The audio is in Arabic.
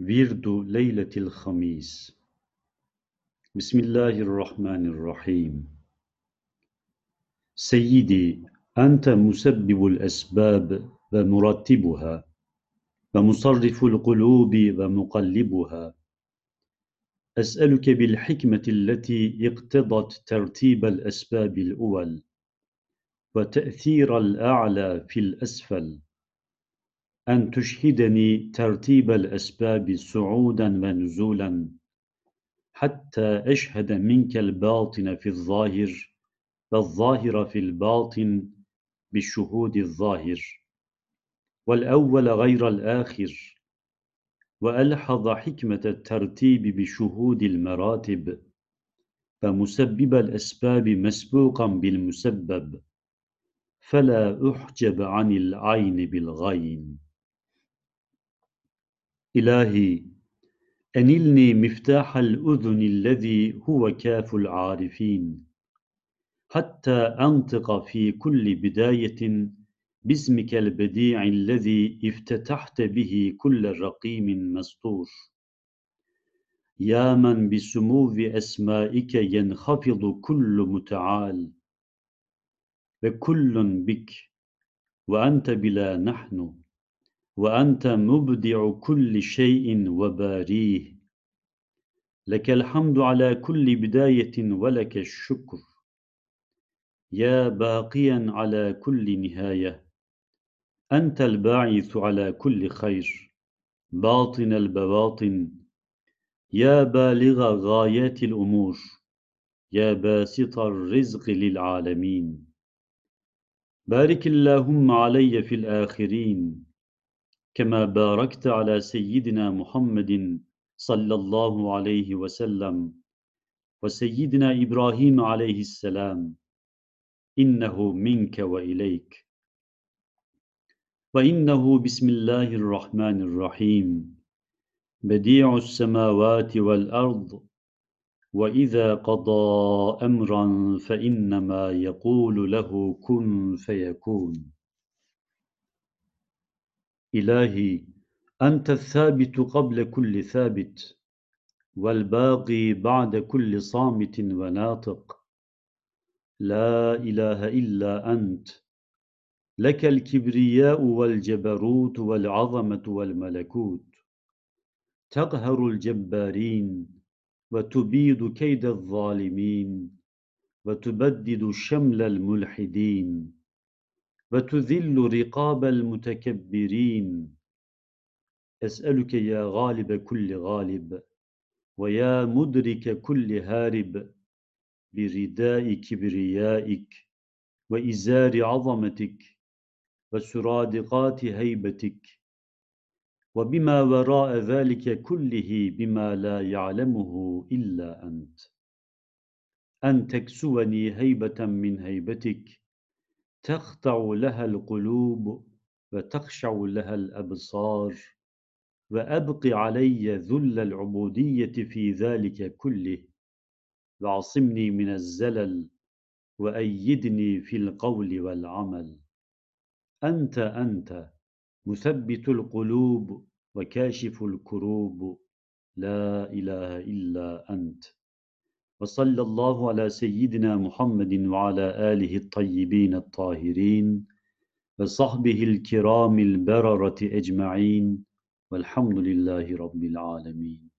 ورد ليلة الخميس. بسم الله الرحمن الرحيم. سيدي أنت مسبب الأسباب ومرتبها ومصرف القلوب ومقلبها. أسألك بالحكمة التي اقتضت ترتيب الأسباب الأول وتأثير الأعلى في الأسفل. أن تشهدني ترتيب الأسباب صعودا ونزولا حتى أشهد منك الباطن في الظاهر والظاهر في الباطن بالشهود الظاهر. والأول غير الآخر وألحظ حكمة الترتيب بشهود المراتب فمسبب الأسباب مسبوقا بالمسبب فلا أحجب عن العين بالغين. إلهي أنلني مفتاح الأذن الذي هو كاف العارفين حتى أنطق في كل بداية باسمك البديع الذي افتتحت به كل رقيم مسطور. يا من بسمو أسمائك ينخفض كل متعال وكل بك وأنت بلا نحن. وأنت مبدع كل شيء وباريه. لك الحمد على كل بداية ولك الشكر. يا باقيا على كل نهاية. أنت الباعث على كل خير. باطن البواطن. يا بالغ غايات الأمور. يا باسط الرزق للعالمين. بارك اللهم علي في الآخرين. كما باركت على سيدنا محمد صلى الله عليه وسلم. وسيدنا إبراهيم عليه السلام. إنه منك وإليك. وإنه بسم الله الرحمن الرحيم. بديع السماوات والأرض. وإذا قضى أمرا فإنما يقول له كن فيكون. إلهي أنت الثابت قبل كل ثابت والباقي بعد كل صامت وناطق. لا إله إلا أنت لك الكبرياء والجبروت والعظمة والملكوت. تقهر الجبارين وتبيد كيد الظالمين وتبدد شمل الملحدين. وتذل رقاب المتكبرين. أسألك يا غالب كل غالب ويا مدرك كل هارب برداء كبريائك وإزار عظمتك وسرادقات هيبتك. وبما وراء ذلك كله بما لا يعلمه إلا أنت. أن تكسوني هيبة من هيبتك تخضع لها القلوب وتخشع لها الأبصار وأبق علي ذل العبودية في ذلك كله. واعصمني من الزلل وأيدني في القول والعمل. أنت أنت مثبت القلوب وكاشف الكروب. لا إله إلا أنت. وصلى الله على سيدنا محمد وعلى آله الطيبين الطاهرين وصحبه الكرام البررة أجمعين والحمد لله رب العالمين.